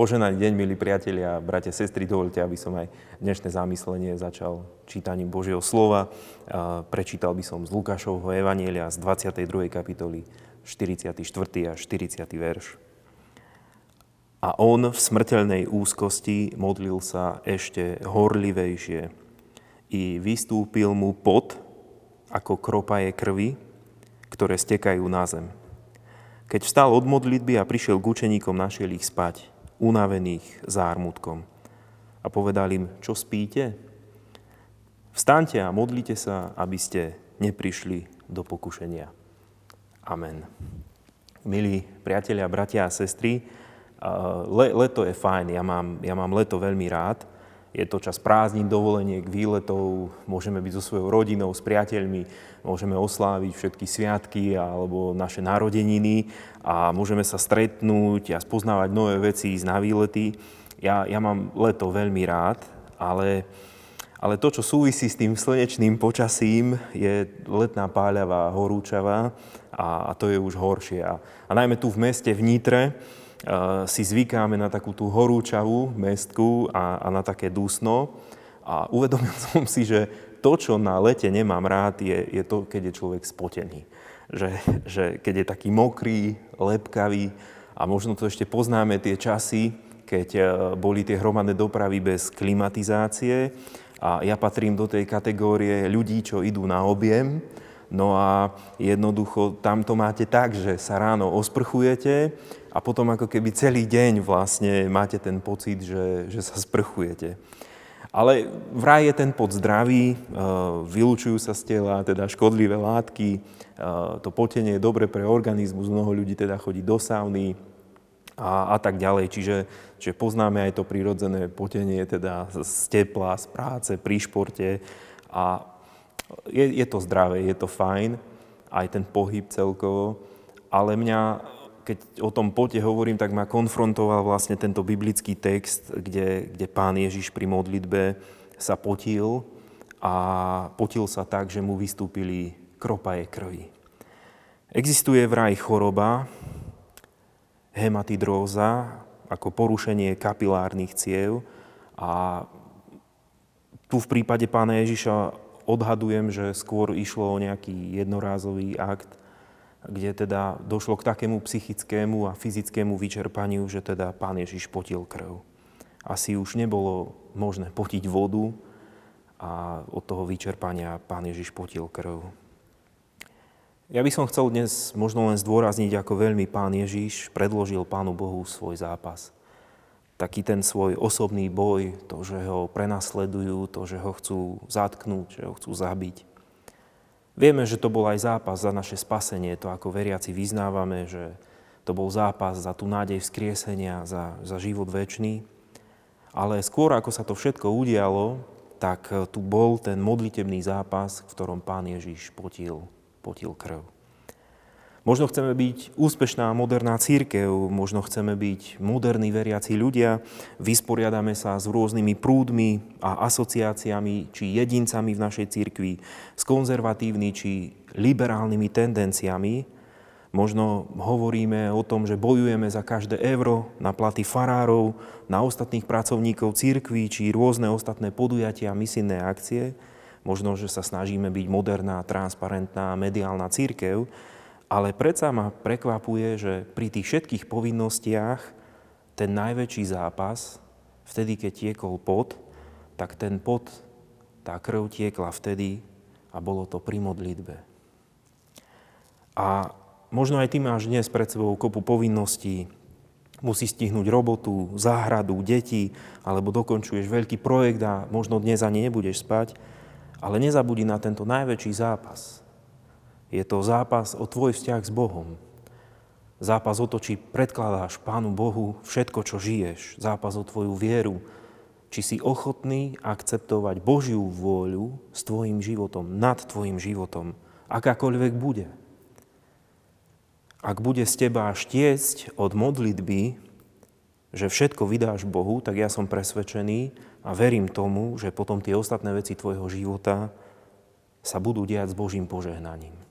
Poženaný deň, milí priatelia, bratia, sestry, dovolte, aby som aj dnešné zamyslenie začal čítaním Božieho slova. Prečítal by som z Lukášovho Evanielia z 22. kapitoly 44. a 40. verš. A on v smrteľnej úzkosti modlil sa ešte horlivejšie i vystúpil mu pot ako kropaje krvi, ktoré stekajú na zem. Keď vstal od modlitby a prišiel k učeníkom, našiel ich spať unavených zármutkom. A povedal im, čo spíte? Vstaňte a modlite sa, aby ste neprišli do pokušenia. Amen. Milí priatelia, bratia a sestry, le, leto je fajn, ja mám, ja mám leto veľmi rád. Je to čas prázdnin, dovoleniek, výletov, môžeme byť so svojou rodinou, s priateľmi, môžeme osláviť všetky sviatky alebo naše narodeniny a môžeme sa stretnúť a spoznávať nové veci, ísť na výlety. Ja, ja mám leto veľmi rád, ale, ale to, čo súvisí s tým slnečným počasím, je letná páľava, horúčava a, a to je už horšie. A, a najmä tu v meste, v Nitre, si zvykáme na takú tú horúčavú mestku a, a na také dusno. A uvedomil som si, že to, čo na lete nemám rád, je, je to, keď je človek spotený. Že, že keď je taký mokrý, lepkavý a možno to ešte poznáme tie časy, keď e, boli tie hromadné dopravy bez klimatizácie a ja patrím do tej kategórie ľudí, čo idú na objem, No a jednoducho tam to máte tak, že sa ráno osprchujete a potom ako keby celý deň vlastne máte ten pocit, že, že sa sprchujete. Ale vraj je ten pod zdravý, e, vylúčujú sa z tela teda škodlivé látky, e, to potenie je dobre pre organizmus, mnoho ľudí teda chodí do sauny a, a tak ďalej. Čiže, čiže poznáme aj to prirodzené potenie teda z tepla, z práce, pri športe a je, je to zdravé, je to fajn, aj ten pohyb celkovo, ale mňa, keď o tom pote hovorím, tak ma konfrontoval vlastne tento biblický text, kde, kde pán Ježiš pri modlitbe sa potil a potil sa tak, že mu vystúpili kropaje krvi. Existuje vraj choroba, hematidróza, ako porušenie kapilárnych ciev a tu v prípade pána Ježiša odhadujem, že skôr išlo o nejaký jednorázový akt, kde teda došlo k takému psychickému a fyzickému vyčerpaniu, že teda pán Ježiš potil krv. Asi už nebolo možné potiť vodu a od toho vyčerpania pán Ježiš potil krv. Ja by som chcel dnes možno len zdôrazniť, ako veľmi pán Ježiš predložil pánu Bohu svoj zápas – taký ten svoj osobný boj, to, že ho prenasledujú, to, že ho chcú zatknúť, že ho chcú zabiť. Vieme, že to bol aj zápas za naše spasenie, to ako veriaci vyznávame, že to bol zápas za tú nádej vzkriesenia, za, za život väčší. Ale skôr, ako sa to všetko udialo, tak tu bol ten modlitebný zápas, v ktorom pán Ježiš potil, potil krv. Možno chceme byť úspešná moderná církev, možno chceme byť moderní veriaci ľudia, vysporiadame sa s rôznymi prúdmi a asociáciami či jedincami v našej církvi, s konzervatívnymi či liberálnymi tendenciami. Možno hovoríme o tom, že bojujeme za každé euro na platy farárov, na ostatných pracovníkov církví či rôzne ostatné podujatia, misijné akcie. Možno, že sa snažíme byť moderná, transparentná, mediálna církev, ale predsa ma prekvapuje, že pri tých všetkých povinnostiach ten najväčší zápas, vtedy, keď tiekol pot, tak ten pot, tá krv tiekla vtedy a bolo to pri modlitbe. A možno aj ty máš dnes pred sebou kopu povinností, musí stihnúť robotu, záhradu, deti, alebo dokončuješ veľký projekt a možno dnes ani nebudeš spať, ale nezabudí na tento najväčší zápas, je to zápas o tvoj vzťah s Bohom. Zápas o to, či predkladáš Pánu Bohu všetko, čo žiješ. Zápas o tvoju vieru. Či si ochotný akceptovať Božiu vôľu s tvojim životom, nad tvojim životom, akákoľvek bude. Ak bude z teba štiecť od modlitby, že všetko vydáš Bohu, tak ja som presvedčený a verím tomu, že potom tie ostatné veci tvojho života sa budú diať s Božím požehnaním.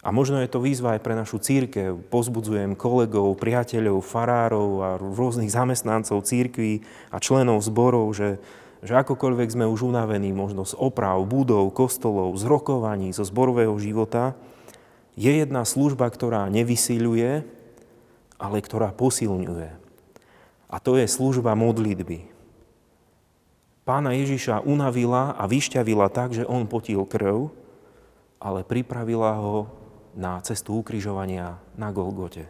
A možno je to výzva aj pre našu církev. Pozbudzujem kolegov, priateľov, farárov a rôznych zamestnancov církví a členov zborov, že, že akokoľvek sme už unavení možno z oprav, budov, kostolov, z rokovaní, zo zborového života, je jedna služba, ktorá nevysiluje, ale ktorá posilňuje. A to je služba modlitby. Pána Ježiša unavila a vyšťavila tak, že on potil krv, ale pripravila ho na cestu ukrižovania na Golgote.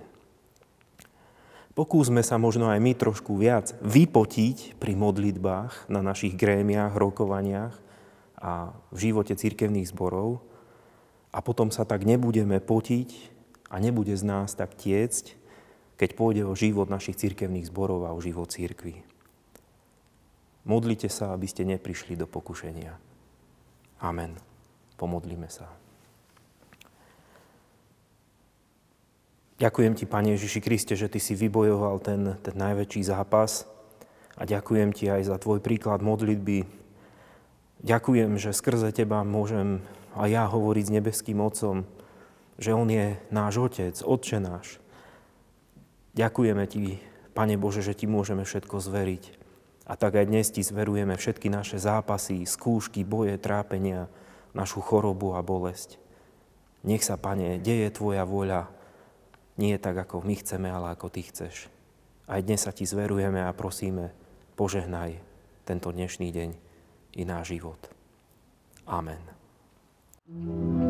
Pokúsme sa možno aj my trošku viac vypotiť pri modlitbách na našich grémiách, rokovaniach a v živote cirkevných zborov a potom sa tak nebudeme potiť a nebude z nás tak tiecť, keď pôjde o život našich cirkevných zborov a o život církvy. Modlite sa, aby ste neprišli do pokušenia. Amen. Pomodlíme sa. Ďakujem Ti, Pane Ježiši Kriste, že Ty si vybojoval ten, ten najväčší zápas a ďakujem Ti aj za Tvoj príklad modlitby. Ďakujem, že skrze Teba môžem aj ja hovoriť s nebeským Otcom, že On je náš Otec, Otče náš. Ďakujeme Ti, Pane Bože, že Ti môžeme všetko zveriť. A tak aj dnes Ti zverujeme všetky naše zápasy, skúšky, boje, trápenia, našu chorobu a bolesť. Nech sa, Pane, deje Tvoja vôľa, nie tak, ako my chceme, ale ako Ty chceš. Aj dnes sa Ti zverujeme a prosíme, požehnaj tento dnešný deň i náš život. Amen. thank you